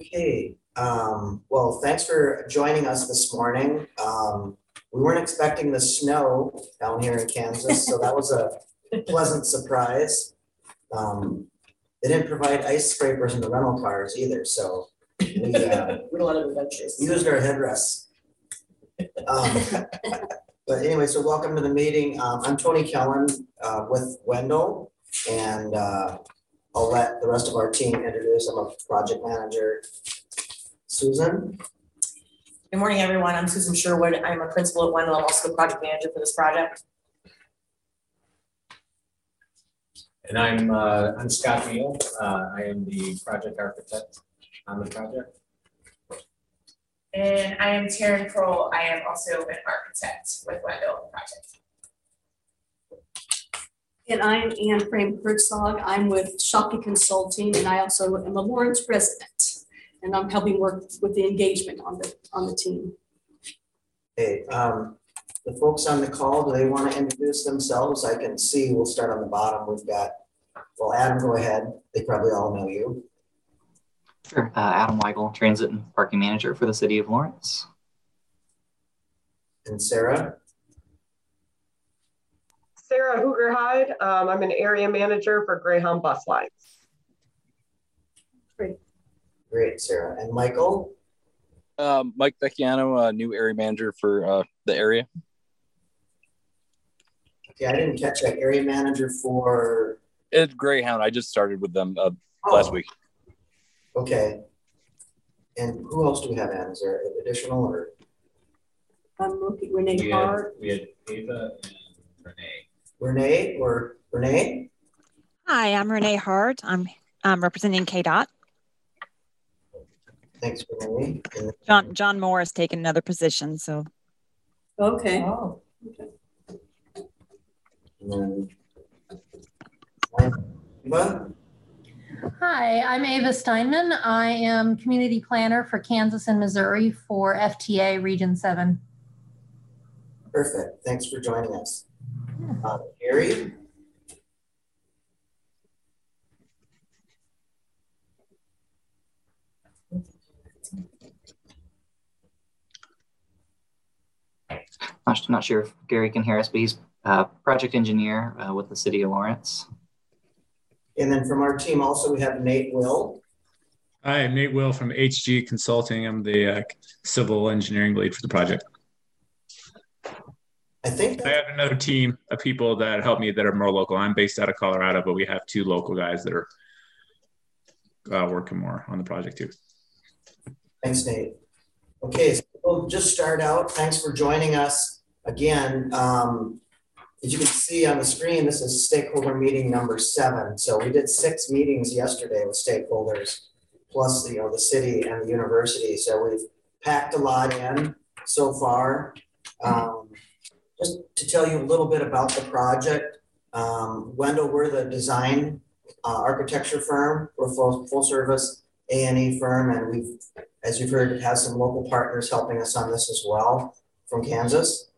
Okay, um, well, thanks for joining us this morning. Um, we weren't expecting the snow down here in Kansas, so that was a pleasant surprise. Um, they didn't provide ice scrapers in the rental cars either, so we, uh, With a lot of adventures. used our headrests. Um, But anyway, so welcome to the meeting. Um, I'm Tony Kellen, uh, with Wendel. And, uh, I'll let the rest of our team introduce. I'm a project manager. Susan, Good morning, everyone. I'm Susan Sherwood. I'm a principal at Wendel. I'm also the project manager for this project. And I'm, uh, I'm Scott Neal. Uh, I am the project architect on the project. And I am Taryn Kroll. I am also an architect with Wendel Project. And I'm Anne Frame Herzog. I'm with Shockey Consulting and I also am a Lawrence resident. And I'm helping work with the engagement on the, on the team. hey, um, the folks on the call, do they want to introduce themselves? I can see, we'll start on the bottom. We've got, well, Adam, go ahead. They probably all know you. Sure. Uh, Adam Weigel, Transit and Parking Manager for the City of Lawrence. And Sarah, Sarah Hooger Hyde. Um, I'm an area manager for Greyhound Bus Lines. great, Great, Sarah. And Michael, Um, Mike Vecchiano, uh, new area manager for uh, the area. okay, I didn't catch that area manager for. It's Greyhound. I just started with them uh, last Oh, week. Okay. And who else do we have, Ann? Is there additional or? I'm looking, Renee We had, Hart. we had Ava and Renee. Renee or Renee? Hi, I'm Renee Hart. I'm um, representing KDOT. Thanks, Renee. And John John Moore has taken another position, so Okay. Oh. then- Hi, I'm Ava Steinman. I am community planner for Kansas and Missouri for FTA Region 7. Perfect. Thanks for joining us. Uh, Gary? Not, not sure if Gary can hear us, but he's uh, project engineer uh, with the City of Lawrence. And then from our team also, we have Nate Will. Hi, I'm Nate Will from HG Consulting. I'm the uh, civil engineering lead for the project. I think, I have another team of people that help me that are more local. I'm based out of Colorado, but we have two local guys that are uh, working more on the project too. thanks, Nate. Okay, so we'll just start out. Thanks for joining us again. Um, as you can see on the screen, this is stakeholder meeting number seven. So we did six meetings yesterday with stakeholders, plus, you know, the city and the university. So we've packed a lot in so far. Um, just to tell you a little bit about the project, um, Wendel, we're the design uh, architecture firm. We're full, full service A and E firm, and we've, as you've heard, have some local partners helping us on this as well from Kansas.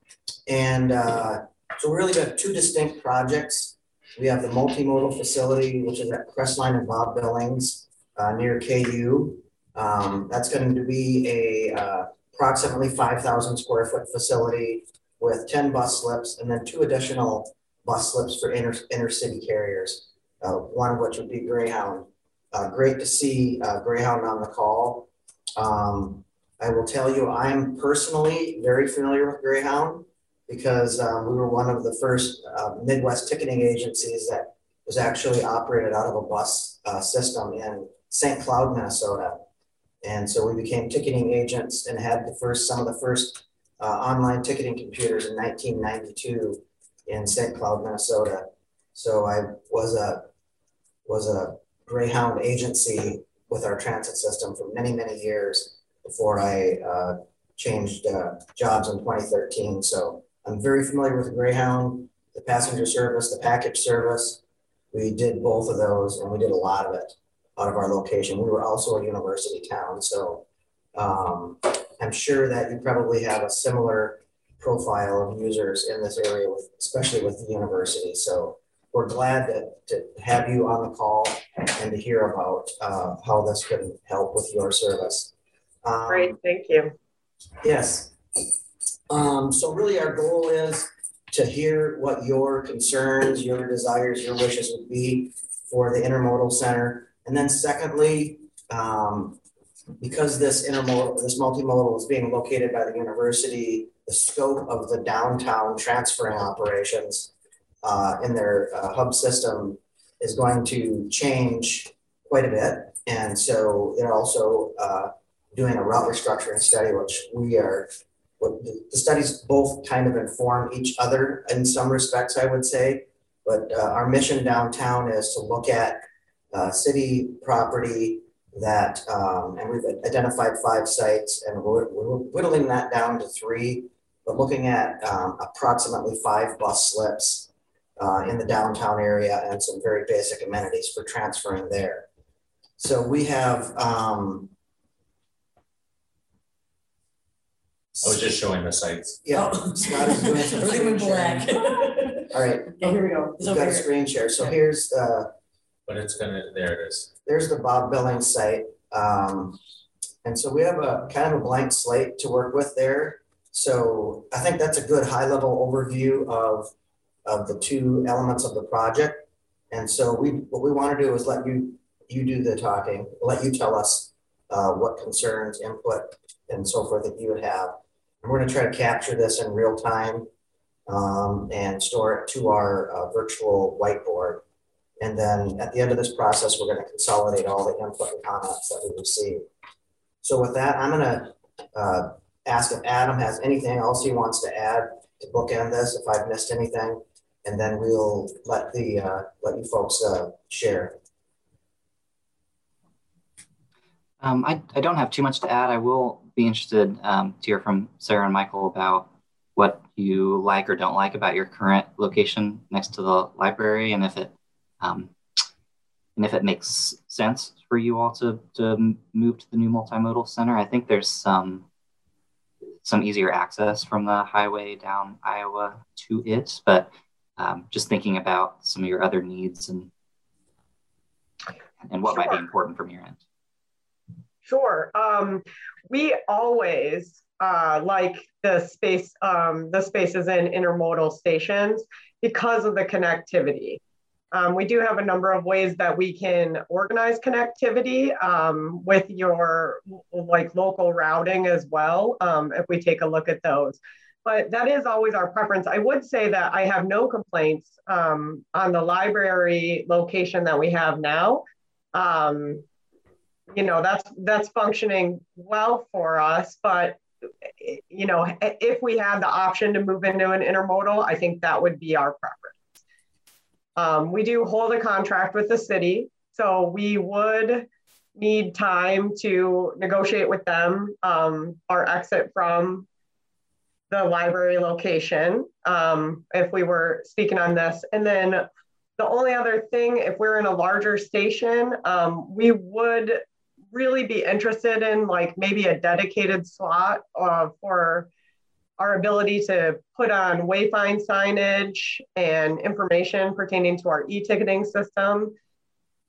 And uh, so we really have two distinct projects. We have the multimodal facility, which is at Crestline and Bob Billings uh, near KU. Um, that's going to be a uh, approximately 5,000 square foot facility with 10 bus slips and then two additional bus slips for inter, intercity carriers, uh, one of which would be Greyhound. Uh, great to see uh, Greyhound on the call. Um, I will tell you, I'm personally very familiar with Greyhound because um, we were one of the first uh, Midwest ticketing agencies that was actually operated out of a bus uh, system in St. Cloud, Minnesota. And so we became ticketing agents and had the first, some of the first uh, online ticketing computers in 1992 in St. Cloud, Minnesota. So I was a was a Greyhound agency with our transit system for many many years before I uh, changed uh, jobs in 2013. So I'm very familiar with the Greyhound, the passenger service, the package service. We did both of those, and we did a lot of it out of our location. We were also a university town, so um, I'm sure that you probably have a similar profile of users in this area, with, especially with the university. So we're glad to, to have you on the call and to hear about uh, how this can help with your service. Um, Great, thank you. Yes. Um, so really our goal is to hear what your concerns, your desires, your wishes would be for the intermodal center. And then secondly, um, because this intermodal, this multimodal is being located by the university, the scope of the downtown transferring operations uh, in their uh, hub system is going to change quite a bit. And so they're also uh, doing a route restructuring study, which we are, the studies both kind of inform each other in some respects, I would say. But uh, our mission downtown is to look at uh, city property that, um, and we've identified five sites and we're, we're whittling that down to three, but looking at um, approximately five bus slips uh, in the downtown area and some very basic amenities for transferring there. So we have, um, I was just showing the sites. yeah, Oh. Scott is doing some screen sharing. black. All right, Oh, here we go. It's we've got a screen share. So here's the, But it's gonna, there it is. there's the Bob Billings site. Um, and so we have a kind of a blank slate to work with there. So I think that's a good high level overview of, of the two elements of the project. And so we, what we want to do is let you, you do the talking, let you tell us uh, what concerns, input, and so forth that you would have. And we're going to try to capture this in real time um, and store it to our uh, virtual whiteboard. And then at the end of this process, we're going to consolidate all the input and comments that we receive. So with that, I'm going to uh, ask if Adam has anything else he wants to add to bookend this, if I've missed anything, and then we'll let the uh, let you folks uh, share. Um, I, I don't have too much to add. I will be interested um, to hear from Sarah and Michael about what you like or don't like about your current location next to the library, and if it um, and if it makes sense for you all to to move to the new multimodal center. I think there's some some easier access from the highway down Iowa to it, but um, just thinking about some of your other needs and and what might be important from your end. Sure. Um, we always uh, like the space, um, the spaces in intermodal stations because of the connectivity. Um, we do have a number of ways that we can organize connectivity um, with your like local routing as well. Um, if we take a look at those, but that is always our preference. I would say that I have no complaints um, on the library location that we have now. Um, you know that's that's functioning well for us but you know if we had the option to move into an intermodal i think that would be our preference um, we do hold a contract with the city so we would need time to negotiate with them um, our exit from the library location um, if we were speaking on this. And then the only other thing if we're in a larger station um, we would really be interested in like maybe a dedicated slot uh, for our ability to put on wayfind signage and information pertaining to our e-ticketing system.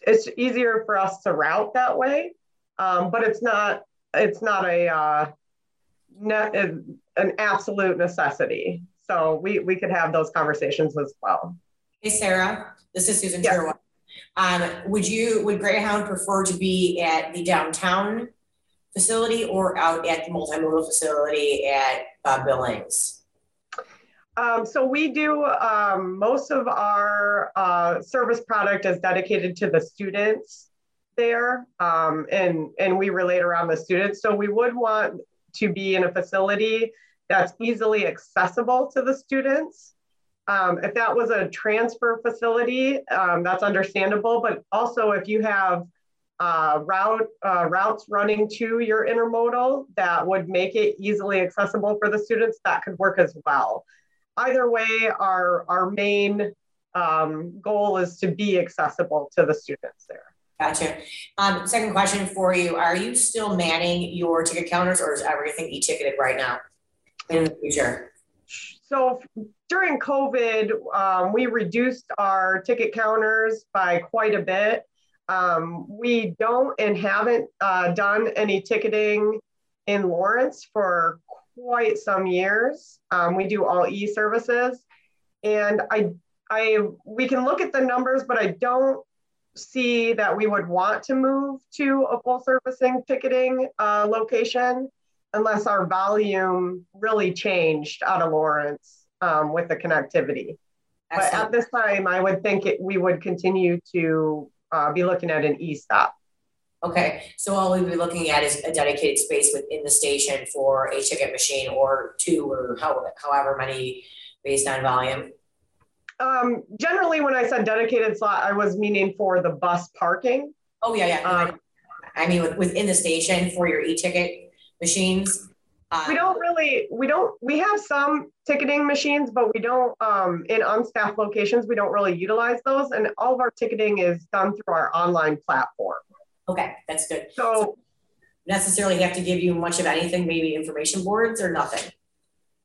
It's easier for us to route that way, um, but it's not it's not a uh, ne- an absolute necessity. So we we could have those conversations as well. Hey, Sarah, this is Susan Yes. Um, would you, would Greyhound prefer to be at the downtown facility or out at the multimodal facility at Bob Billings? Um, so we do um, most of our uh, service product is dedicated to the students there, um, and and we relate around the students. So we would want to be in a facility that's easily accessible to the students. Um, if that was a transfer facility, um, that's understandable. But also, if you have uh, route uh, routes running to your intermodal that would make it easily accessible for the students, that could work as well. Either way, our our main um, goal is to be accessible to the students there. Gotcha. Um, second question for you, are you still manning your ticket counters or is everything e-ticketed right now? In the future? so during COVID, um, we reduced our ticket counters by quite a bit. Um, we don't and haven't uh, done any ticketing in Lawrence for quite some years. Um, we do all e-services, and I, I, we can look at the numbers, but I don't see that we would want to move to a full servicing ticketing uh, location unless our volume really changed out of Lawrence um, with the connectivity. But at this time, I would think it, we would continue to uh, I'll be looking at an e-stop. Okay, so all we'd be looking at is a dedicated space within the station for a ticket machine or two or how, however many based on volume. Um, generally, when I said dedicated slot, I was meaning for the bus parking. Oh, yeah, yeah. Um, I mean, within the station for your e-ticket machines. Uh, We don't really, we don't, we have some ticketing machines, but we don't, um, in unstaffed locations, we don't really utilize those. And all of our ticketing is done through our online platform. Okay, that's good. So Necessarily have to give you much of anything, maybe information boards or nothing?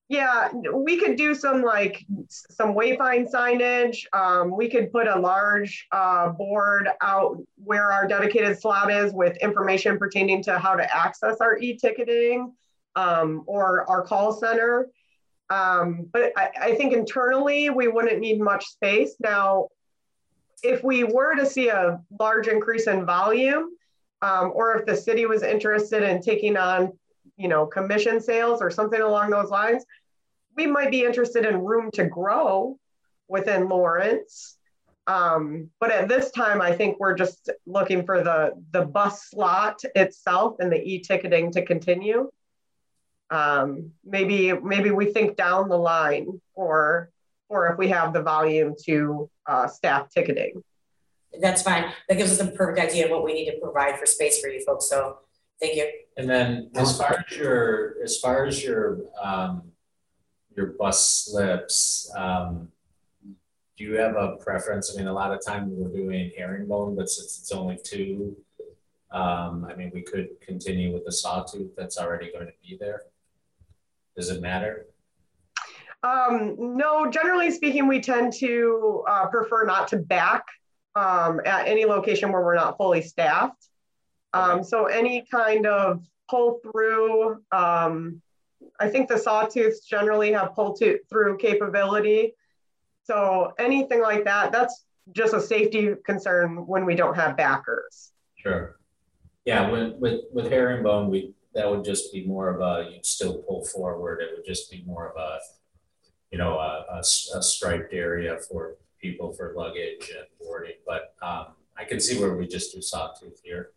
Yeah, we could do some like some wayfind signage. Um, we could put a large uh, board out where our dedicated slot is with information pertaining to how to access our e-ticketing um, or our call center. Um, but I, I think internally we wouldn't need much space. Now, if we were to see a large increase in volume, um, or if the city was interested in taking on, you know, commission sales or something along those lines, we might be interested in room to grow within Lawrence. Um, but at this time, I think we're just looking for the the bus slot itself and the e-ticketing to continue. Um, maybe maybe we think down the line, or or if we have the volume to uh, staff ticketing. That's fine. That gives us a perfect idea of what we need to provide for space for you folks. So thank you. And then as far as your, as far as your, um, your bus slips, um, do you have a preference? I mean, a lot of times we're doing herringbone, but since it's only two, um, I mean, we could continue with the sawtooth that's already going to be there. Does it matter? Um, no, generally speaking, we tend to uh, prefer not to back um, at any location where we're not fully staffed. Um, so any kind of pull through, um, I think the sawtooths generally have pull to, through capability. So anything like that, that's just a safety concern when we don't have backers. Sure. Yeah, with, with, with herringbone, we, that would just be more of a, you'd still pull forward. It would just be more of a, you know, a, a, a striped area for people for luggage and boarding. But um, I can see where we just do sawtooth here.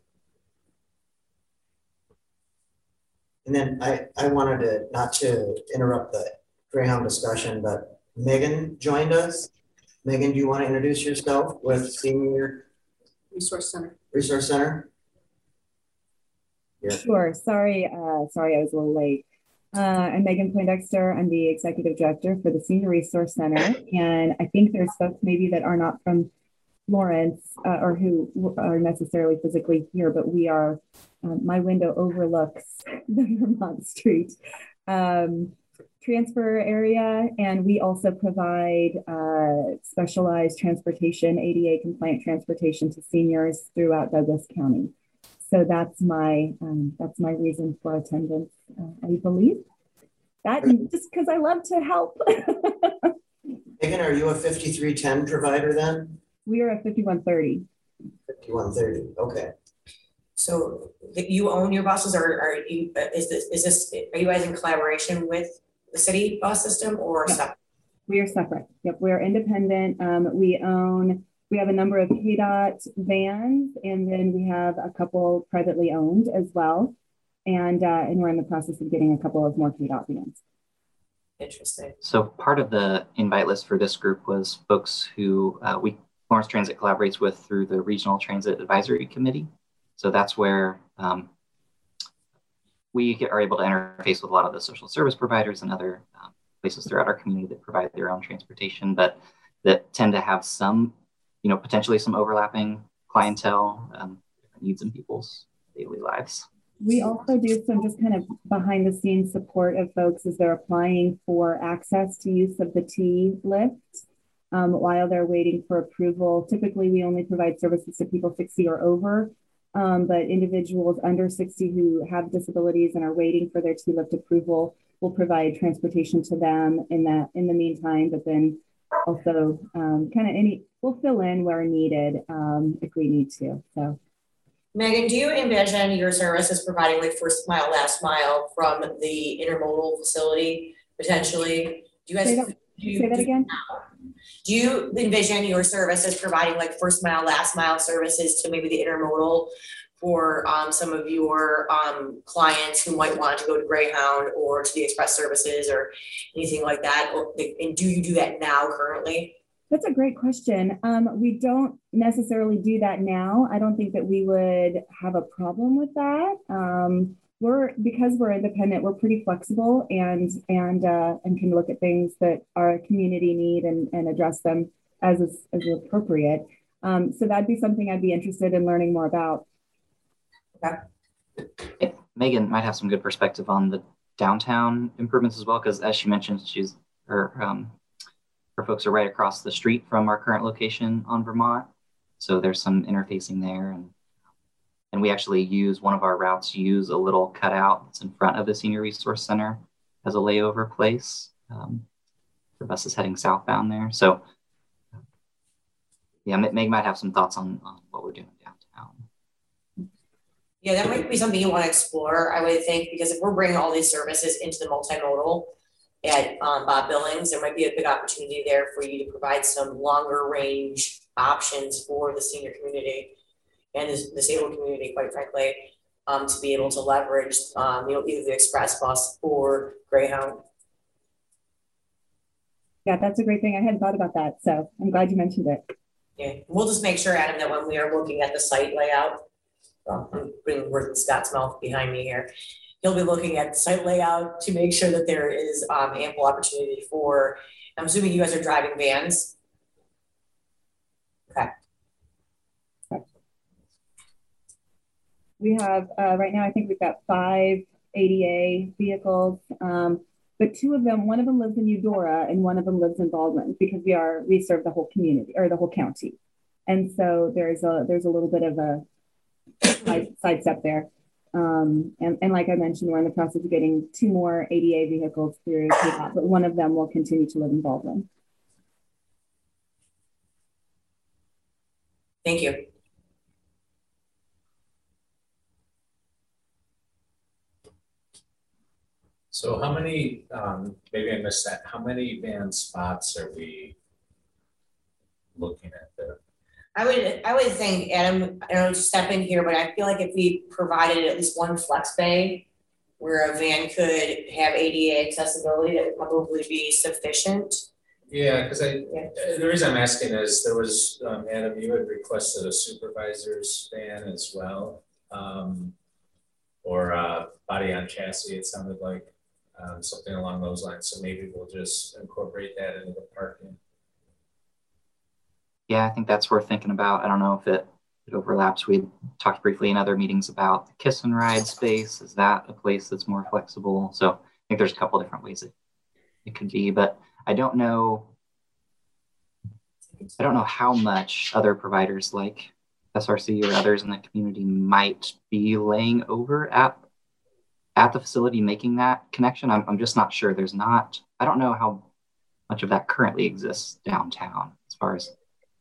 And then I, I wanted to, not to interrupt the Greyhound discussion, but Megan joined us. Megan, do you want to introduce yourself with Senior Resource Center. Resource Center? Yeah. Sure. Sorry, uh, sorry, I was a little late. Uh, I'm Megan Poindexter. I'm the executive director for the Senior Resource Center, and I think there's folks maybe that are not from Lawrence uh, or who are necessarily physically here, but we are. Um, my window overlooks the Vermont Street um, transfer area, and we also provide uh, specialized transportation, ADA compliant transportation to seniors throughout Douglas County so that's my um, that's my reason for attendance. Uh, I believe that just because I love to help. Megan, are you a 5310 provider then? We are a 5130. 5130, okay. So you own your buses or are you, is this, is this, are you guys in collaboration with the city bus system or Yep. separate? We are separate. Yep, we are independent. Um, we own. We have a number of KDOT vans, and then we have a couple privately owned as well. And uh, and we're in the process of getting a couple of more KDOT vans. Interesting. So part of the invite list for this group was folks who uh, we Lawrence Transit collaborates with through the Regional Transit Advisory Committee. So that's where um, we get, are able to interface with a lot of the social service providers and other um, places throughout our community that provide their own transportation, but that tend to have some, you know, potentially some overlapping clientele, um, needs in people's daily lives. we also do some just kind of behind the scenes support of folks as they're applying for access to use of the T lift um, while they're waiting for approval. Typically, we only provide services to people 60 or over, um, but individuals under 60 who have disabilities and are waiting for their T lift approval will provide transportation to them in that in the meantime. But then also um, kind of any we'll fill in where needed um, if we need to. So. Megan, do you envision your services providing like first mile, last mile from the intermodal facility potentially? Do you guys say that, do you, say that again? Do you envision your services providing like first mile, last mile services to maybe the intermodal for um, some of your um, clients who might want to go to Greyhound or to the express services or anything like that? And do you do that now currently? That's a great question. Um, we don't necessarily do that now. I don't think that we would have a problem with that. Um, we're because we're independent, we're pretty flexible and and uh, and can look at things that our community need and, and address them as as appropriate. Um, so that'd be something I'd be interested in learning more about. Megan might have some good perspective on the downtown improvements as well, because as she mentioned, she's her um, her folks are right across the street from our current location on Vermont, so there's some interfacing there, and and we actually use one of our routes use a little cutout that's in front of the Senior Resource Center as a layover place um, for buses heading southbound there. So yeah, Meg might have some thoughts on, on what we're doing. Yeah, that might be something you want to explore, I would think, because if we're bringing all these services into the multimodal at um, Bob Billings, there might be a big opportunity there for you to provide some longer range options for the senior community and the disabled community, quite frankly, um, to be able to leverage, um, you know, either the express bus or Greyhound. Yeah, that's a great thing. I hadn't thought about that, so I'm glad you mentioned it. Yeah, we'll just make sure, Adam, that when we are looking at the site layout, I'm bringing word Scott's mouth behind me here. He'll be looking at site layout to make sure that there is um, ample opportunity for. I'm assuming you guys are driving vans. Okay. We have uh, right now, I think we've got five ADA vehicles, um, but two of them, one of them lives in Eudora and one of them lives in Baldwin because we are we serve the whole community or the whole county, and so there's a there's a little bit of a side, side step there. Um, and, and like I mentioned, we're in the process of getting two more ADA vehicles through KDOT, but one of them will continue to live in Baldwin. Thank you. So how many, um, maybe I missed that, how many van spots are we looking at there? I would I would think Adam, I don't step in here, but I feel like if we provided at least one flex bay where a van could have ADA accessibility, that would probably be sufficient. Yeah, because I, Yeah. the reason I'm asking is there was, um, Adam, you had requested a supervisor's van as well. Um, or uh body on chassis, it sounded like, um, something along those lines. So maybe we'll just incorporate that into the parking. Yeah, I think that's worth thinking about. I don't know if it, it overlaps. We talked briefly in other meetings about the kiss and ride space. Is that a place that's more flexible? So I think there's a couple different ways it, it could be, but I don't know. I don't know how much other providers like SRC or others in the community might be laying over at at the facility making that connection. I'm, I'm just not sure. There's not, I don't know how much of that currently exists downtown as far as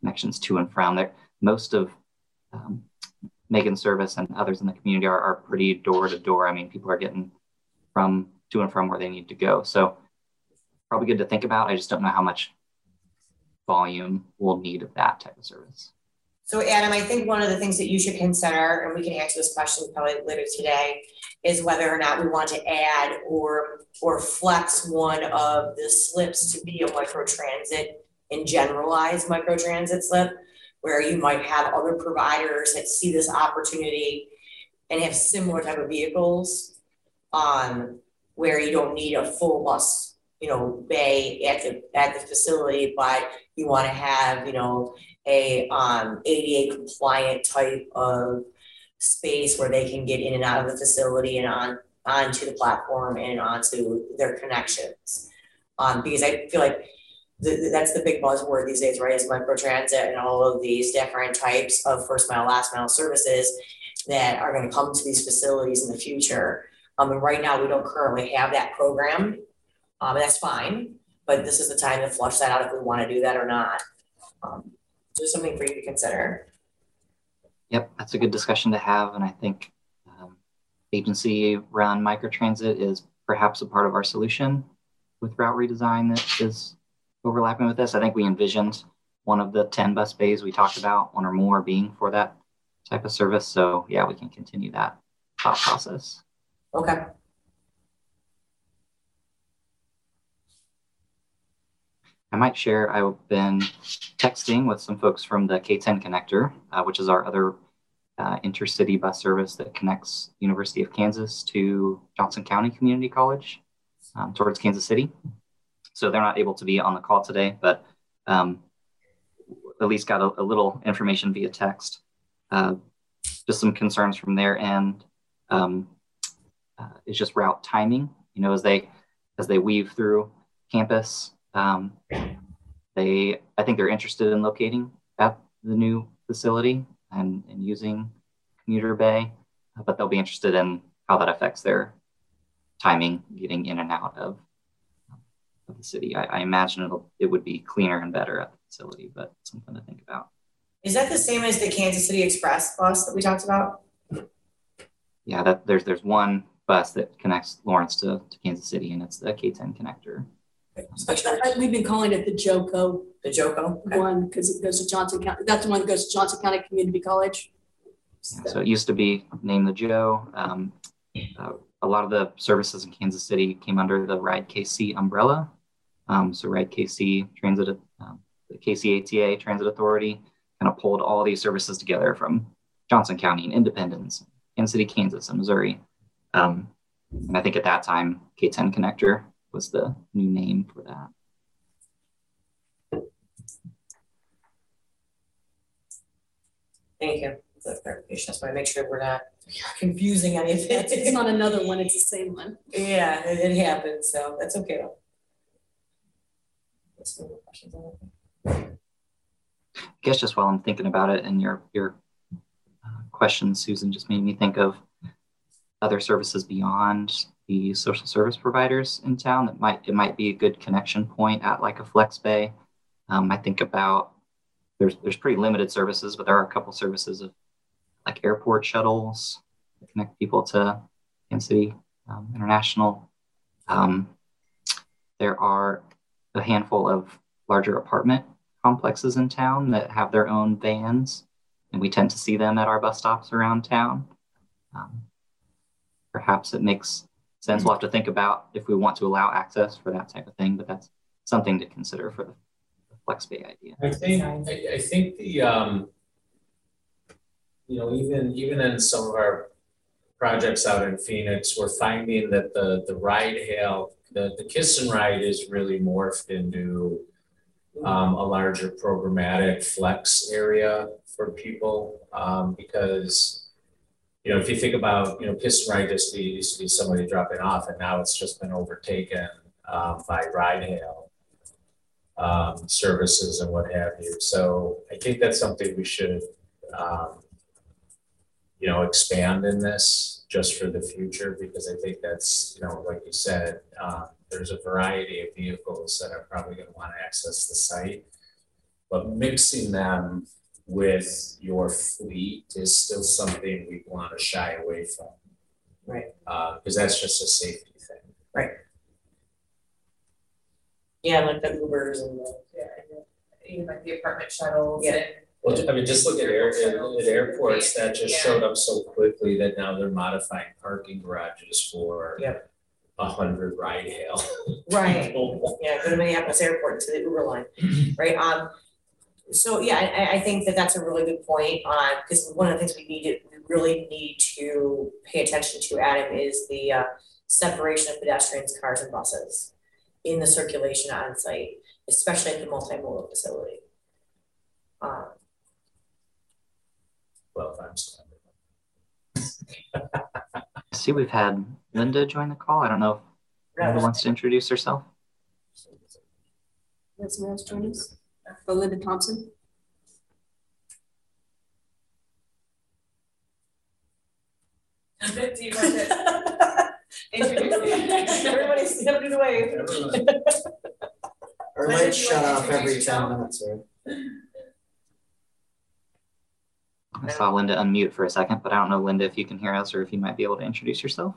connections to and from there. Most of um, Megan's service and others in the community are, are pretty door to door. I mean, people are getting from to and from where they need to go. So probably good to think about. I just don't know how much volume we'll need of that type of service. So Adam, I think one of the things that you should consider, and we can answer this question probably later today, is whether or not we want to add or or flex one of the slips to be a microtransit and generalized microtransit slip, where you might have other providers that see this opportunity and have similar type of vehicles, um, where you don't need a full bus, you know, bay at the at the facility, but you want to have, you know, a um, ADA compliant type of space where they can get in and out of the facility and on onto the platform and onto their connections. Um, because I feel like that's the big buzzword these days, right? Is microtransit and all of these different types of first mile, last mile services that are going to come to these facilities in the future. Um, and right now we don't currently have that program. Um, and that's fine, but this is the time to flush that out if we want to do that or not. Um, just something for you to consider. Yep, that's a good discussion to have. And I think um, agency run microtransit is perhaps a part of our solution with route redesign that is overlapping with this. I think we envisioned one of the 10 bus bays we talked about, one or more being for that type of service. So yeah, we can continue that thought process. Okay. I might share, I've been texting with some folks from the K10 connector, uh, which is our other uh, intercity bus service that connects University of Kansas to Johnson County Community College um, towards Kansas City. So they're not able to be on the call today, but um, at least got a, a, little information via text. Uh, just some concerns from their end um, uh, just route timing. You know, as they as they weave through campus, um, they, I think they're interested in locating at the new facility and, and using commuter bay, but they'll be interested in how that affects their timing getting in and out of, of the city. I, I imagine it'll, it would be cleaner and better at the facility, but something to think about. Is that the same as the Kansas City Express bus that we talked about? Yeah, that there's there's one bus that connects Lawrence to, to Kansas City, and it's the K10 connector. We've been calling it the JOCO The JOCO? Okay. one because it goes to Johnson County. That's the one that goes to Johnson County Community College. Yeah, so it used to be named the Joe. Um, uh, a lot of the services in Kansas City came under the Ride KC umbrella. Um, so Ride KC Transit, um, the KCATA Transit Authority, kind of pulled all these services together from Johnson County and Independence, Kansas City, Kansas, and Missouri. Um, and I think at that time, K10 Connector was the new name for that. Thank you the clarification. That's why I make sure we're not confusing anything. It's not another one, it's the same one. Yeah, it, it happens, so that's okay though. I guess just while I'm thinking about it and your your uh, question, Susan, just made me think of other services beyond the social service providers in town that might it might be a good connection point at like a flex bay. Um, I think about there's there's pretty limited services, but there are a couple services of like airport shuttles that connect people to Kansas City um, International. Um, there are a handful of larger apartment complexes in town that have their own vans, and we tend to see them at our bus stops around town. Um, perhaps it makes sense. We'll have to think about if we want to allow access for that type of thing, but that's something to consider for the, the flex bay idea. I think I, I think the um, you know even even in some of our projects out in Phoenix, we're finding that the the ride hail the the kiss and ride is really morphed into um, a larger programmatic flex area for people um, because you know, if you think about, you know, Kiss and Ride just used to be somebody dropping off, and now it's just been overtaken um, by ride hail um, services and what have you. So I think that's something we should, um, you know, expand in this just for the future because I think that's, you know, like you said, uh, there's a variety of vehicles that are probably going to want to access the site, but mixing them with your fleet is still something we want to shy away from. Right. Because uh, that's just a safety thing. Right. Yeah, like the Ubers and the yeah, even like the apartment shuttles. Yeah. And well, I mean, just look at air at, airports that just showed up so quickly that now they're modifying parking garages for yep. a hundred ride hail. Right. yeah, go to Minneapolis Airport to the Uber line, right? Um, so yeah, I, I think that that's a really good point on because one of the things we need to, we really need to pay attention to, Adam, is the uh, separation of pedestrians, cars, and buses in the circulation on site, especially at the multimodal facility. Um, well, I'm I see we've had Linda join the call. I don't know if Linda wants to introduce herself. That's someone else join us? Belinda Thompson? Do you want to introduce me? Everybody stand up the wave. Our Linda, lights shut off every ten minutes, right? I saw Linda unmute for a second, but I don't know, Linda, if you can hear us or if you might be able to introduce yourself.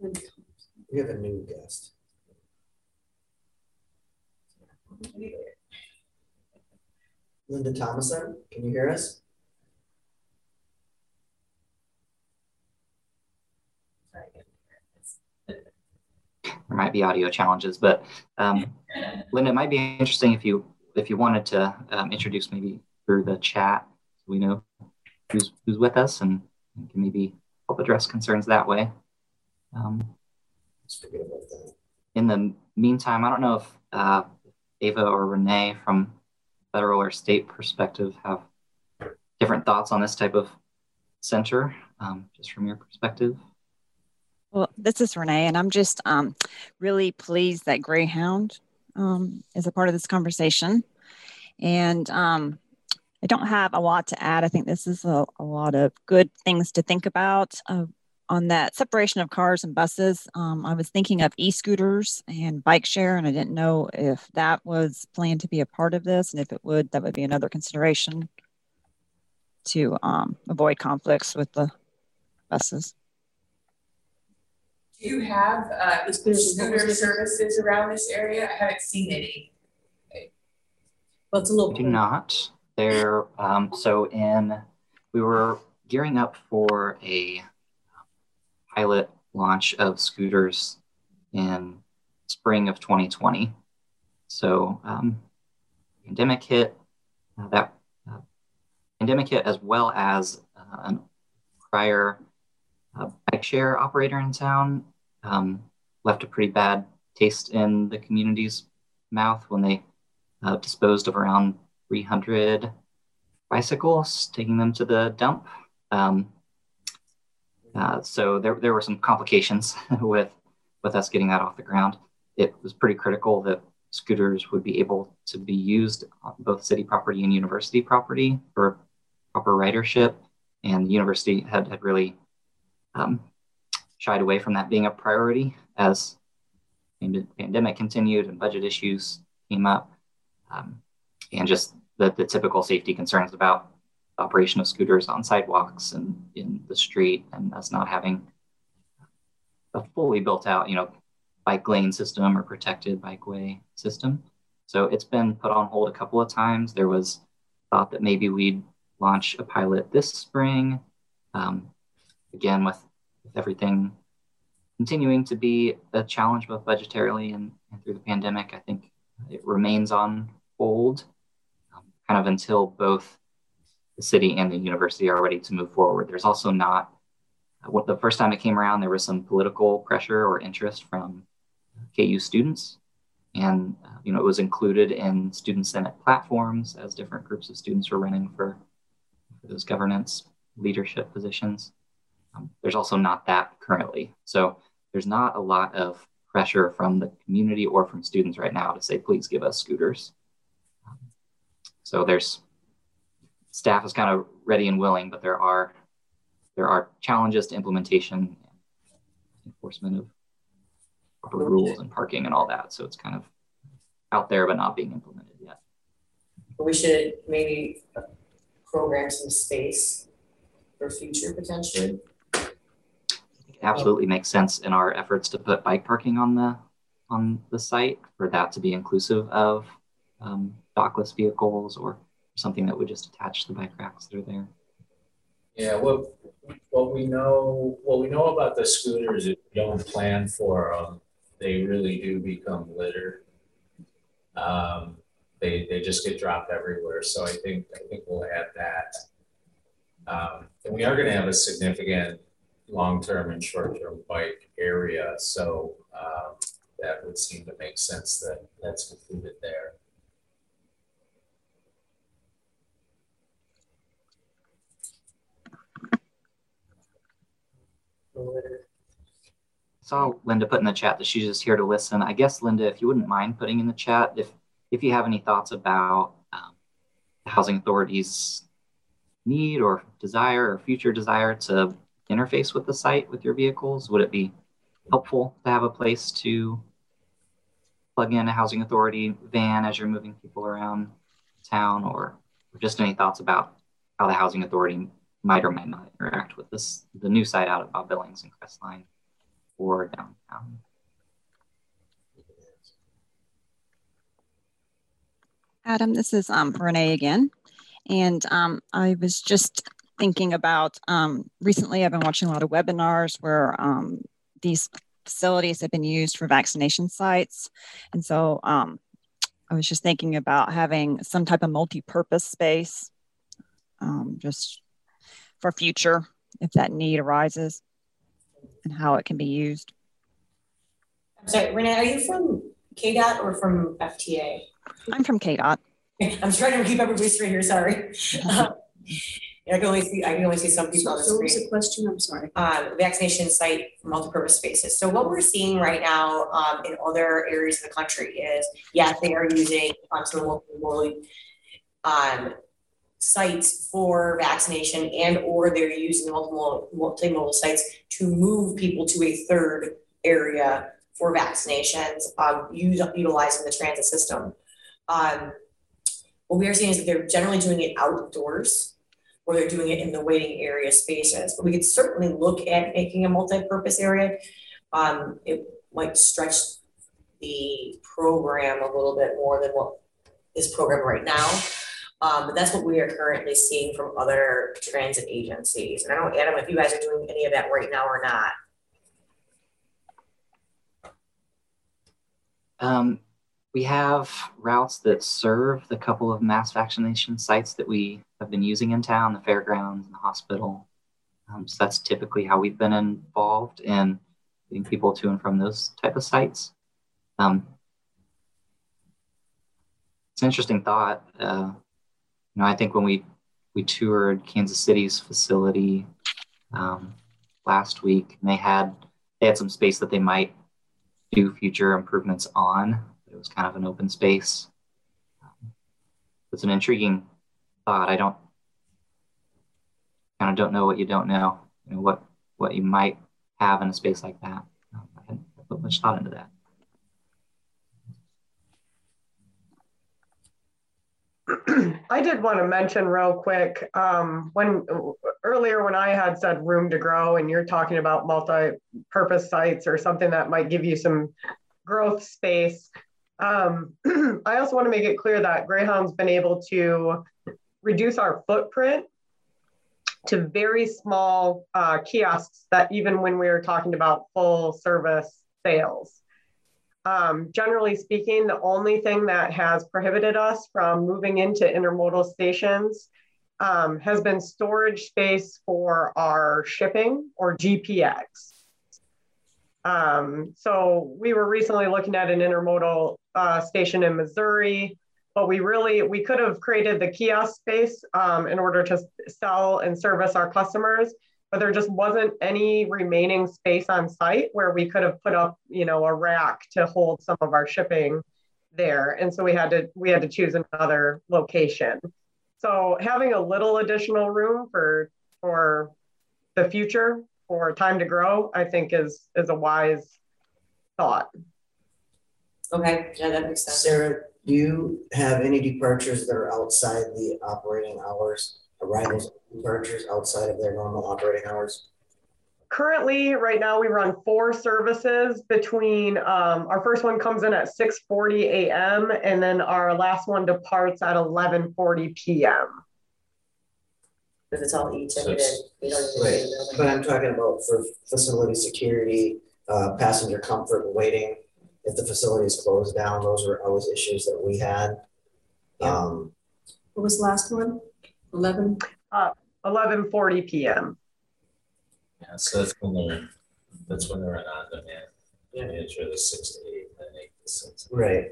We have a new guest. Linda Thomason, can you hear us? There might be audio challenges, but um, Linda, it might be interesting if you if you wanted to um, introduce maybe through the chat, so we know who's who's with us and can maybe help address concerns that way. Um, in the meantime, I don't know if uh, Ava or Renee from federal or state perspective have different thoughts on this type of center, um, just from your perspective. Well, this is Renee, and I'm just um, really pleased that Greyhound um, is a part of this conversation. And um, I don't have a lot to add. I think this is a, a lot of good things to think about. Uh, on that separation of cars and buses, um, I was thinking of e scooters and bike share, and I didn't know if that was planned to be a part of this. And if it would, that would be another consideration to um, avoid conflicts with the buses. Do you have uh It's good as a scooter services around this area? I haven't seen any. Well, it's a little. We do not. There, um, so in, we were gearing up for a pilot launch of scooters in spring of 2020. So, um, pandemic hit, uh, that uh, pandemic hit as well as uh, a prior uh, bike share operator in town um, left a pretty bad taste in the community's mouth when they uh, disposed of around 300 bicycles, taking them to the dump. Um, uh, so there, there were some complications with, with us getting that off the ground. It was pretty critical that scooters would be able to be used on both city property and university property for proper ridership. And the university had, had really um, shied away from that being a priority as the pandemic continued and budget issues came up. Um, and just the, the typical safety concerns about operation of scooters on sidewalks and in the street and us not having a fully built out, you know, bike lane system or protected bikeway system. So it's been put on hold a couple of times. There was thought that maybe we'd launch a pilot this spring. Um, again, with, with everything continuing to be a challenge both budgetarily and, and through the pandemic, I think it remains on hold um, kind of until both the city and the university are ready to move forward. There's also not, uh, what the first time it came around, there was some political pressure or interest from KU students. And, uh, you know, it was included in student senate platforms as different groups of students were running for, for those governance leadership positions. Um, there's also not that currently. So there's not a lot of pressure from the community or from students right now to say, please give us scooters. Um, so there's staff is kind of ready and willing, but there are there are challenges to implementation, enforcement of proper rules and parking and all that. So it's kind of out there but not being implemented yet. We should maybe program some space for future potentially. Absolutely makes sense in our efforts to put bike parking on the on the site for that to be inclusive of um, dockless vehicles or something that would just attach the bike racks that are there. Yeah, what, what we know, what we know about the scooters, if you don't plan for them, they really do become litter. Um, they, they just get dropped everywhere. So I think, I think we'll add that. Um, and we are gonna have a significant long-term and short-term bike area. So um, that would seem to make sense that that's included there. So Linda put in the chat that she's just here to listen. I guess Linda, if you wouldn't mind putting in the chat if if you have any thoughts about um, the housing authorities' need or desire or future desire to interface with the site with your vehicles, would it be helpful to have a place to plug in a housing authority van as you're moving people around town or, or just any thoughts about how the housing authority might or might not interact with this the new site out at Billings and Crestline or downtown. Adam, this is um, Renee again. And um, I was just thinking about um, recently, I've been watching a lot of webinars where um, these facilities have been used for vaccination sites. And so um, I was just thinking about having some type of multi purpose space um, just for future if that need arises and how it can be used. I'm sorry, Renee, are you from KDOT or from FTA? I'm from KDOT. I'm trying to keep everybody straight here, sorry. Um, I can only see, I can only see some people on the So what was screen. the question? I'm sorry. Uh, vaccination site for multipurpose spaces. So what we're seeing right now, um, in other areas of the country is, yes, they are using, um, some multimodal, um, sites for vaccination and or they're using multiple, multimodal sites to move people to a third area for vaccinations, um, use, utilizing the transit system. Um, what we are seeing is that they're generally doing it outdoors or they're doing it in the waiting area spaces. But we could certainly look at making a multi-purpose area. Um, it might stretch the program a little bit more than what is programmed right now. Um, but that's what we are currently seeing from other transit agencies. And I don't Adam, if you guys are doing any of that right now or not. Um, we have routes that serve the couple of mass vaccination sites that we have been using in town, the fairgrounds and the hospital. Um, so that's typically how we've been involved in getting people to and from those type of sites. Um, it's an interesting thought. Uh, you know, I think when we we toured Kansas City's facility um, last week, and they had they had some space that they might do future improvements on. It was kind of an open space. Um, it's an intriguing thought. I don't kind of don't know what you don't know. You know what what you might have in a space like that. Um, I hadn't put much thought into that. I did want to mention real quick um, when earlier when I had said room to grow, and you're talking about multi-purpose sites or something that might give you some growth space. Um, I also want to make it clear that Greyhound's been able to reduce our footprint to very small uh, kiosks that even when we are talking about full service sales. Um, generally speaking, the only thing that has prohibited us from moving into intermodal stations um, has been storage space for our shipping or GPX. Um, so we were recently looking at an intermodal uh, station in Missouri, but we really, we could have created the kiosk space um, in order to sell and service our customers, but there just wasn't any remaining space on site where we could have put up, you know, a rack to hold some of our shipping there. And so we had to, we had to choose another location. So having a little additional room for, for the future, for time to grow, I think is, is a wise thought. Okay, yeah, that makes sense. Sarah, do you have any departures that are outside the operating hours, arrivals, departures outside of their normal operating hours? Currently, right now, we run four services between, um, our first one comes in at 6.40 a.m. and then our last one departs at 11.40 p.m. Because it's all e-ticketed, we don't need to Right, pay the but I'm talking about for facility security, uh, passenger comfort, waiting. If the facility is closed down, those were always issues that we had. Um, What was the last one? Eleven? Uh, 11.40 p.m. Yeah, so that's when they're, that's when they're on demand. Yeah, it's really six to eight, and then eight to six. right,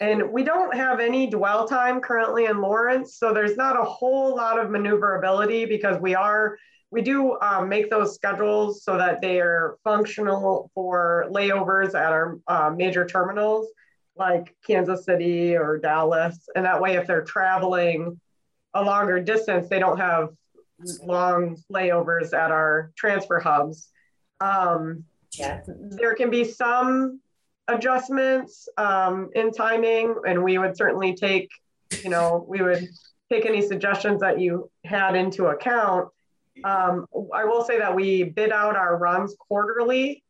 And we don't have any dwell time currently in Lawrence, so there's not a whole lot of maneuverability because we are we do um, make those schedules so that they are functional for layovers at our uh, major terminals like Kansas City or Dallas. And that way, if they're traveling a longer distance, they don't have long layovers at our transfer hubs. Um, Yeah. there can be some adjustments um, in timing, and we would certainly take, you know, we would take any suggestions that you had into account. Um, I will say that we bid out our runs quarterly.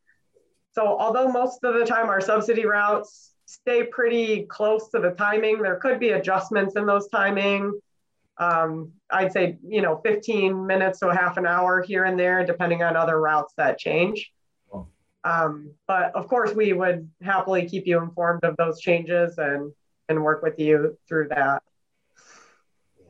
So although most of the time our subsidy routes stay pretty close to the timing, there could be adjustments in those timing. Um, I'd say, you know, 15 minutes to a half an hour here and there, depending on other routes that change. Um, but of course, we would happily keep you informed of those changes and and work with you through that.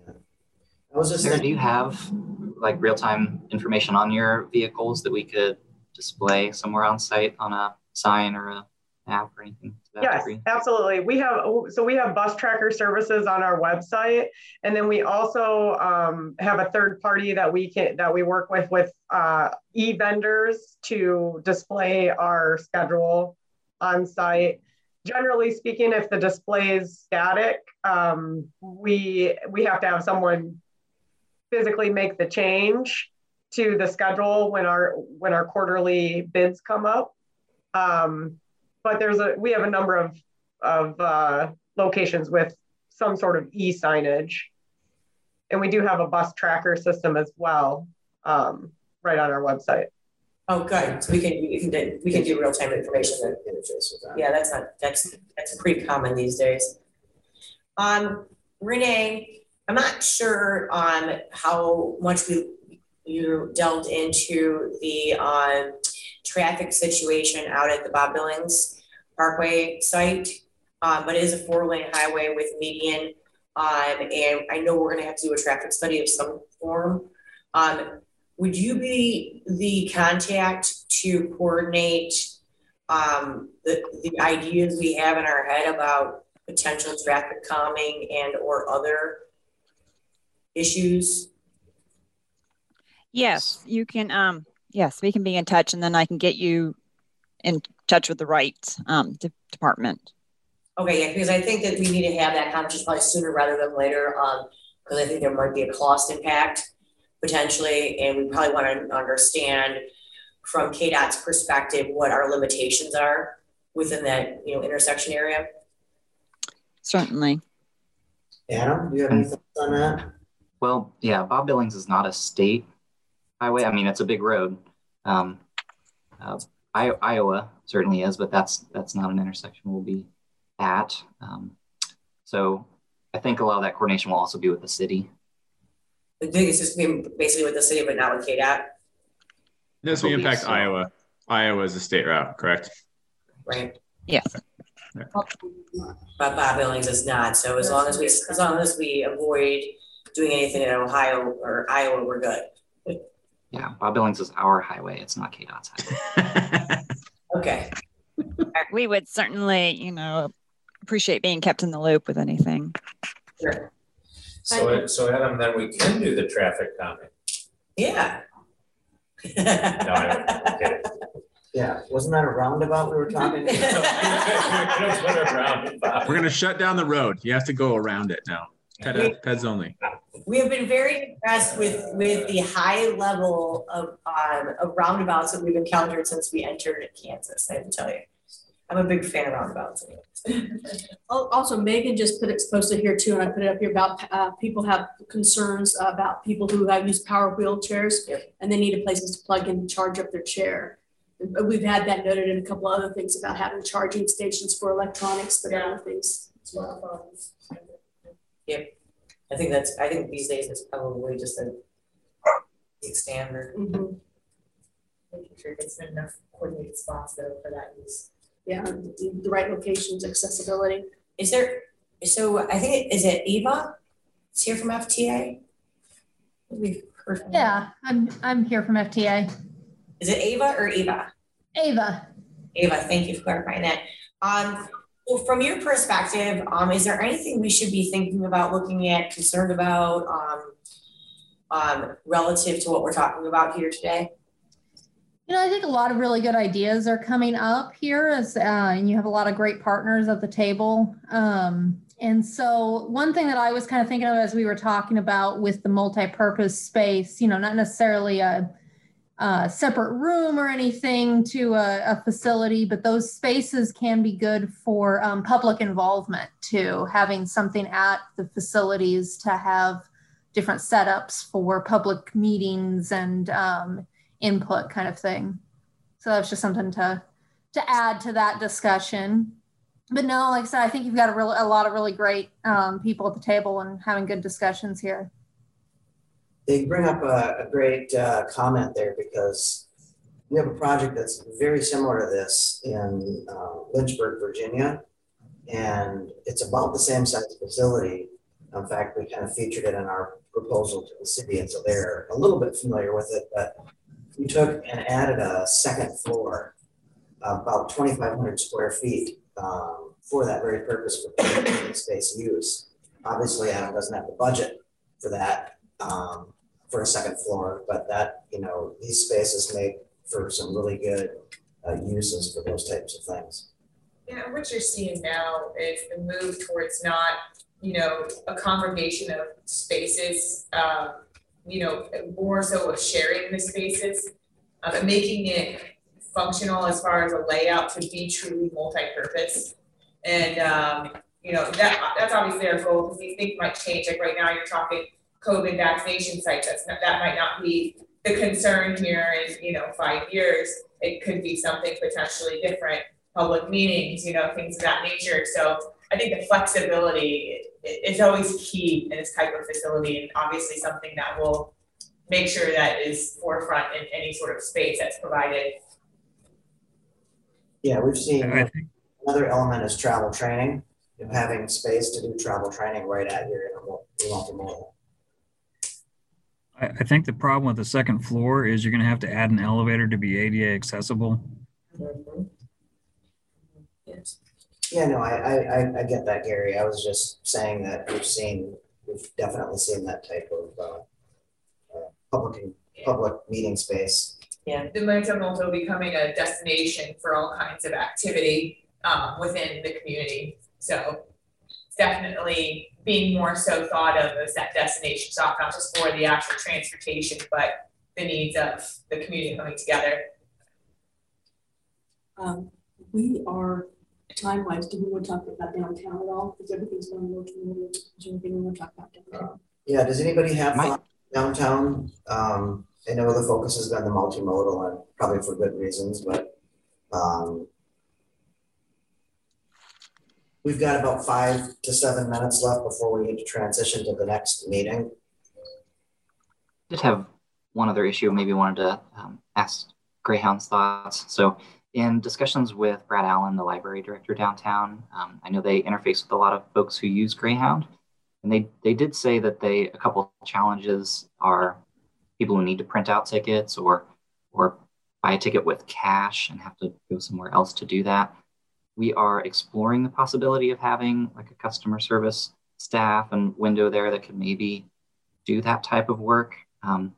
I was just Sarah, do you have like real-time information on your vehicles that we could display somewhere on site on a sign or a app or anything? Yes, degree? absolutely. We have so we have bus tracker services on our website, and then we also um, have a third party that we can that we work with with uh, e vendors to display our schedule on site. Generally speaking, if the display is static, um, we we have to have someone physically make the change to the schedule when our when our quarterly bids come up. Um, but there's a we have a number of of uh, locations with some sort of e signage, and we do have a bus tracker system as well, um, right on our website. Oh, good. So we can, we can, do- we can do information interface with that. Yeah, that's not, that's, that's pretty common these days. Um, Renee, I'm not sure on how much we, you delved into the, um, traffic situation out at the Bob Billings Parkway site. Um, but it is a four-lane highway with median, um, and I know we're gonna have to do a traffic study of some form. Um, would you be the contact to coordinate um, the, the ideas we have in our head about potential traffic calming and or other issues? Yes, you can. Um, yes, we can be in touch, and then I can get you in touch with the right um, de- department. Okay, yeah, because I think that we need to have that conversation probably sooner rather than later, um, because I think there might be a cost impact potentially, and we probably want to understand from KDOT's perspective what our limitations are within that, you know, intersection area. Certainly. Adam, do you have any thoughts on that? Well, yeah, Bob Billings is not a state highway. I mean, it's a big road. Um, uh, I- Iowa certainly is, but that's that's not an intersection we'll be at. Um, so I think a lot of that coordination will also be with the city. The biggest is basically with the city, but not with KDOT, This may believe impact so. Iowa. Iowa is a state route, correct? right? Yes. But Bob Billings is not, so as long as we, as long as we avoid doing anything in Ohio or Iowa, we're good. Yeah, Bob Billings is our highway. It's not KDOT's highway. Okay, We would certainly, you know, appreciate being kept in the loop with anything. sure, So, so Adam, then we can do the traffic calming. yeah. No, I don't, I'm. Yeah, wasn't that a roundabout we were talking? We don't put it around, Bob. We're gonna shut down the road. You have to go around it now. Ped- Peds only. We have been very impressed with, with the high level of, um, of roundabouts that we've encountered since we entered Kansas, I have to tell you. I'm a big fan of roundabouts. Al- Also, Megan just put it posted here too, and I put it up here about, uh, people have concerns about people who have used power wheelchairs Yep. and they need places to plug in and charge up their chair. We've had that noted in a couple other things about having charging stations for electronics, but other things as well. I think that's, I think these days it's probably just a standard. Mhm. Making sure it's enough coordinated spots though for that use. Yeah, the the right locations, accessibility. Is there, so I think, it- is it Eva? It's here from FTA? We've heard from. Yeah, I'm, I'm here from FTA. Is it Ava or Eva? Ava, Ava, thank you for clarifying that. Um, well, from your perspective, um, is there anything we should be thinking about, looking at, concerned about, um, um, relative to what we're talking about here today? You know, I think a lot of really good ideas are coming up here, as, uh, and you have a lot of great partners at the table. Um, and so, one thing that I was kind of thinking of as we were talking about with the multi-purpose space, you know, not necessarily a, a separate room or anything to a, a, facility, but those spaces can be good for um, public involvement too. Having something at the facilities to have different setups for public meetings and um, input kind of thing. So that's just something to to add to that discussion. But no, like I said, I think you've got a, real, a lot of really great um, people at the table and having good discussions here. They bring up a, a great uh, comment there because we have a project that's very similar to this in uh, Lynchburg, Virginia, and it's about the same size facility. In fact, we kind of featured it in our proposal to the city, and so they're a little bit familiar with it. But we took and added a second floor, about 2,500 square feet, um, for that very purpose for space use. Obviously, Adam doesn't have the budget for that um, for a second floor, but that you know these spaces make for some really good uh, uses for those types of things. Yeah, what you're seeing now is the move towards not you know, a congregation of spaces, um, you know, more so of sharing the spaces, um, and making it functional as far as a layout to be truly multi-purpose. And um, you know, that that's obviously our goal because these things might change. Like right now, you're talking COVID vaccination sites. That's not, that might not be the concern here in you know five years. It could be something potentially different. Public meetings, you know, things of that nature. So I think the flexibility is always key in this type of facility and obviously something that will make sure that is forefront in any sort of space that's provided. Yeah, we've seen another element is travel training, you know, having space to do travel training right at your multimodal. I think the problem with the second floor is you're going to have to add an elevator to be ADA accessible. Yes. Yeah, no, I, I, I get that, Gary. I was just saying that we've seen, we've definitely seen that type of uh, uh, public public meeting space. Yeah, the momentum also becoming a destination for all kinds of activity um, within the community. So it's definitely being more so thought of as that destination stop, not just for the actual transportation, but the needs of the community coming together. Um, we are time wise, do we want to talk about downtown at all? Because everything's going to community. Is there anything we want to talk about downtown? Yeah, does anybody have thought downtown? Um, I know the focus has been the multimodal and probably for good reasons, but um, we've got about five to seven minutes left before we need to transition to the next meeting. Did have one other issue, maybe wanted to um, ask Greyhound's thoughts. So in discussions with Brad Allen, the library director downtown, um, I know they interface with a lot of folks who use Greyhound, and they they did say that they a couple challenges are people who need to print out tickets or or buy a ticket with cash and have to go somewhere else to do that. We are exploring the possibility of having like a customer service staff and window there that could maybe do that type of work. Um,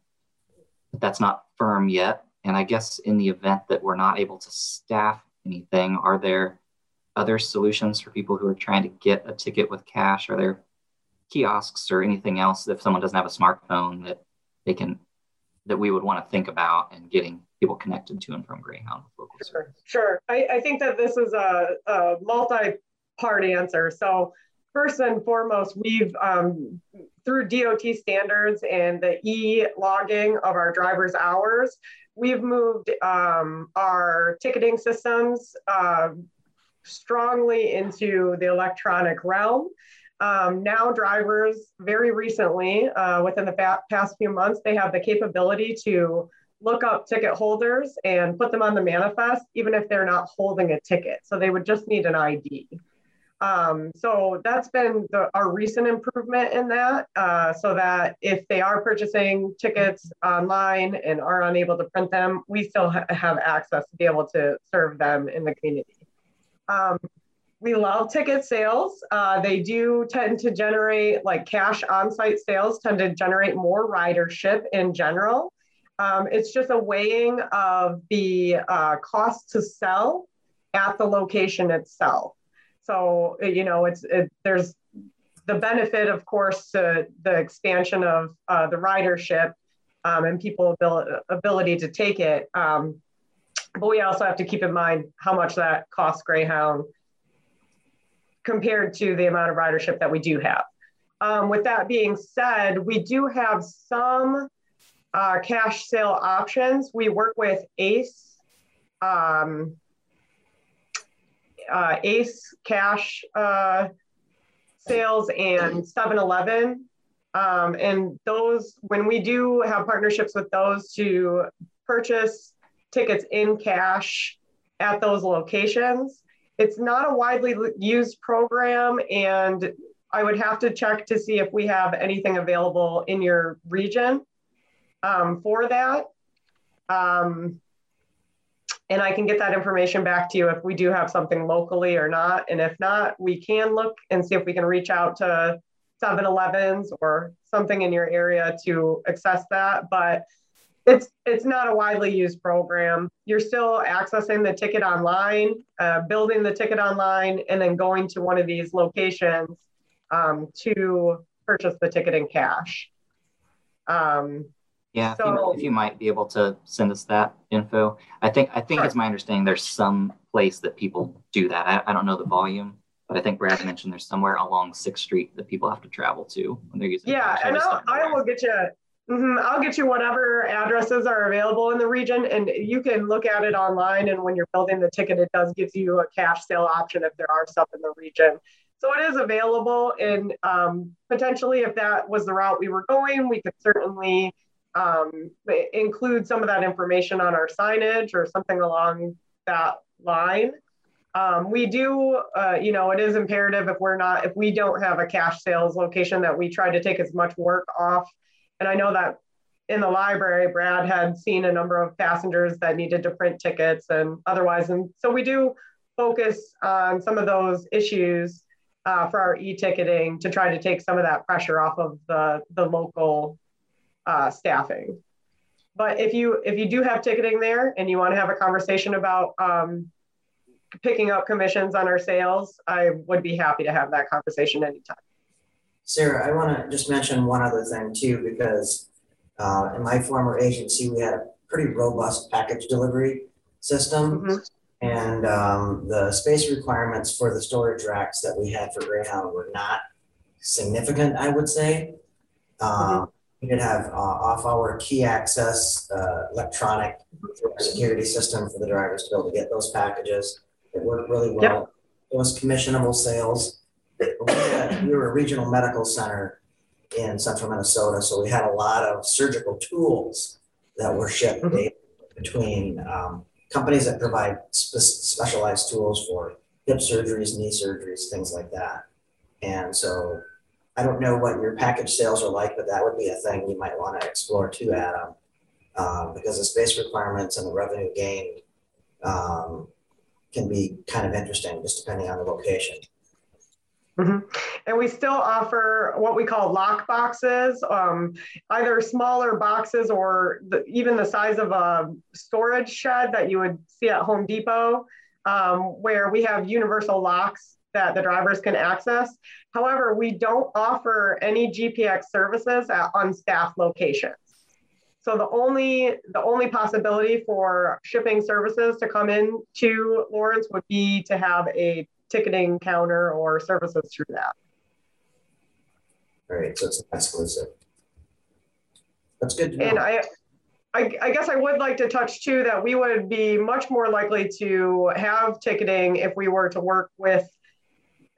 but that's not firm yet. And I guess in the event that we're not able to staff anything, are there other solutions for people who are trying to get a ticket with cash? Are there kiosks or anything else if someone doesn't have a smartphone that they can that we would want to think about and getting people connected to and from Greyhound local Sure, sure. I, I think that this is a, a multi-part answer. So first and foremost, we've um, through DOT standards and the e-logging of our driver's hours, we've moved um, our ticketing systems uh, strongly into the electronic realm. Um, now drivers very recently, uh, within the past few months, they have the capability to look up ticket holders and put them on the manifest, even if they're not holding a ticket. So they would just need an ID. Um, so that's been the, our recent improvement in that, uh, so that if they are purchasing tickets online and are unable to print them, we still ha have access to be able to serve them in the community. Um, we love ticket sales. Uh, they do tend to generate, like cash on-site sales tend to generate more ridership in general. Um, it's just a weighing of the uh, cost to sell at the location itself. So, you know, it's it, there's the benefit, of course, to the expansion of uh, the ridership um, and people ability, ability to take it. Um, but we also have to keep in mind how much that costs Greyhound compared to the amount of ridership that we do have. Um, with that being said, we do have some uh, cash sale options. We work with ACE, um, uh, ACE Cash uh, Sales and 7 Eleven. Um, and those, when we do have partnerships with those to purchase tickets in cash at those locations, it's not a widely used program. And I would have to check to see if we have anything available in your region um, for that. Um, and I can get that information back to you if we do have something locally or not. And if not, we can look and see if we can reach out to 7 Elevens or something in your area to access that. But it's it's not a widely used program. You're still accessing the ticket online, uh, building the ticket online, and then going to one of these locations um, to purchase the ticket in cash. Um, yeah, so, if, you, if, you, might be able to send us that info. I think I think sure. it's my understanding there's some place that people do that. I, I, don't know the volume, but I think Brad mentioned there's somewhere along Sixth Street that people have to travel to when they're using. Yeah, and I'll, I will get you. Mm-hmm, I'll get you whatever addresses are available in the region, and you can look at it online. And when you're building the ticket, it does give you a cash sale option if there are stuff in the region. So it is available, and um, potentially, if that was the route we were going, we could certainly um, include some of that information on our signage or something along that line. Um, we do, uh, you know, it is imperative if we're not, if we don't have a cash sales location that we try to take as much work off. And I know that in the library, Brad had seen a number of passengers that needed to print tickets and otherwise. And so we do focus on some of those issues uh, for our e-ticketing to try to take some of that pressure off of the, the local uh, staffing. But if you if you do have ticketing there and you want to have a conversation about um, picking up commissions on our sales, I would be happy to have that conversation anytime. Sarah, I want to just mention one other thing too, because uh, in my former agency, we had a pretty robust package delivery system. Mm-hmm. And um, the space requirements for the storage racks that we had for Greyhound were not significant, I would say. mm-hmm. We did have uh, off-hour key access, uh, electronic security system for the drivers to be able to get those packages. It worked really well. Yep. It was commissionable sales. We, had, we, were a regional medical center in central Minnesota, so we had a lot of surgical tools that were shipped mm-hmm. between um, companies that provide spe- specialized tools for hip surgeries, knee surgeries, things like that. And so I don't know what your package sales are like, but that would be a thing you might want to explore too, Adam, um, because the space requirements and the revenue gained um, can be kind of interesting just depending on the location. Mm-hmm. And we still offer what we call lock boxes, um, either smaller boxes or the, even the size of a storage shed that you would see at Home Depot, um, where we have universal locks that the drivers can access. However, we don't offer any GPX services at unstaffed locations. So the only the only possibility for shipping services to come in to Lawrence would be to have a ticketing counter or services through that. All right, so it's exclusive. That's good. And I, I, I, guess I would like to touch too that we would be much more likely to have ticketing if we were to work with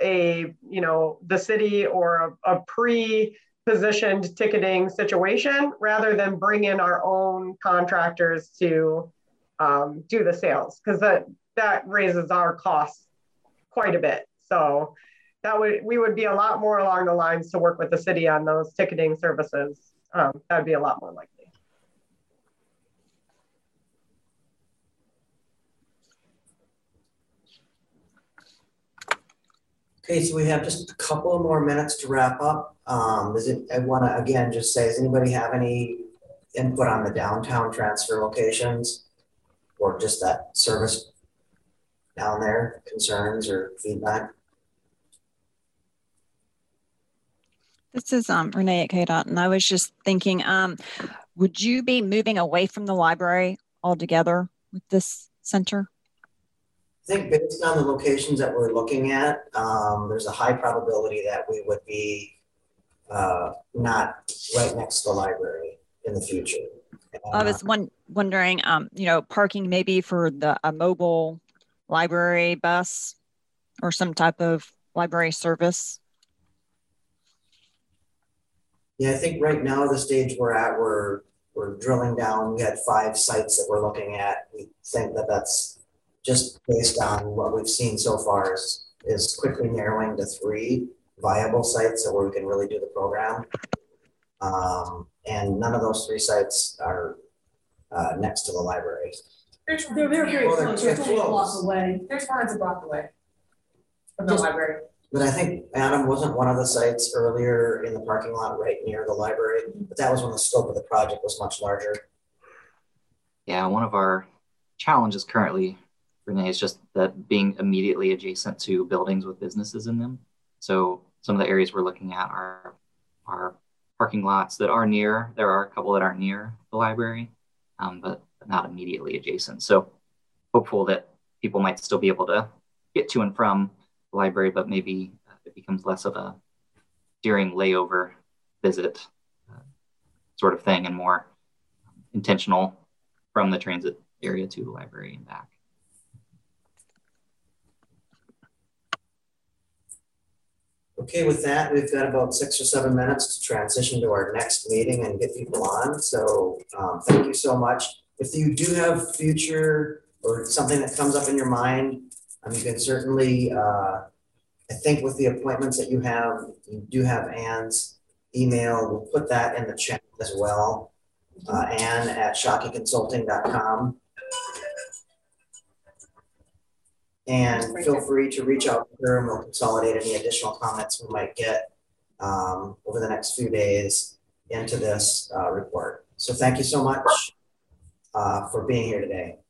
a you know the city or a, a pre-positioned ticketing situation rather than bring in our own contractors to um, do the sales because that that raises our costs quite a bit. So that would we would be a lot more along the lines to work with the city on those ticketing services. Um, that'd be a lot more likely. Okay, so we have just a couple more minutes to wrap up. Um, is it, I wanna again just say, does anybody have any input on the downtown transfer locations? Or just that service down there, concerns or feedback? This is um, Renee at KDOT, and I was just thinking, um, would you be moving away from the library altogether with this center? I think based on the locations that we're looking at, um, there's a high probability that we would be uh, not right next to the library in the future. I Uh, was one, wondering, um, you know, parking maybe for the a mobile library bus or some type of library service. Yeah, I think right now, the stage we're at, we're, we're drilling down. We had five sites that we're looking at. We think that that's just based on what we've seen so far is, is quickly narrowing to three viable sites where we can really do the program. Um, and none of those three sites are, uh, next to the library. There's one They're very, very Well, they're close, it's only a block away. There's one that's a block away from the Just- library. But I think Adam wasn't one of the sites earlier in the parking lot right near the library, but that was when the scope of the project was much larger. Yeah, one of our challenges currently, Renee, is just that being immediately adjacent to buildings with businesses in them. So some of the areas we're looking at are are parking lots that are near. There are a couple that aren't near the library, um, but not immediately adjacent. So hopeful that people might still be able to get to and from the library, but maybe uh, it becomes less of a during layover visit uh, sort of thing and more intentional from the transit area to the library and back. Okay, with that, we've got about six or seven minutes to transition to our next meeting and get people on. So um, thank you so much. If you do have future or something that comes up in your mind, um, you can certainly, uh, I think with the appointments that you have, you do have Anne's email. We'll put that in the chat as well. Uh, Ann at shockeyconsulting.com. And feel free to reach out to her and we'll consolidate any additional comments we might get um, over the next few days into this uh, report. So thank you so much uh, for being here today.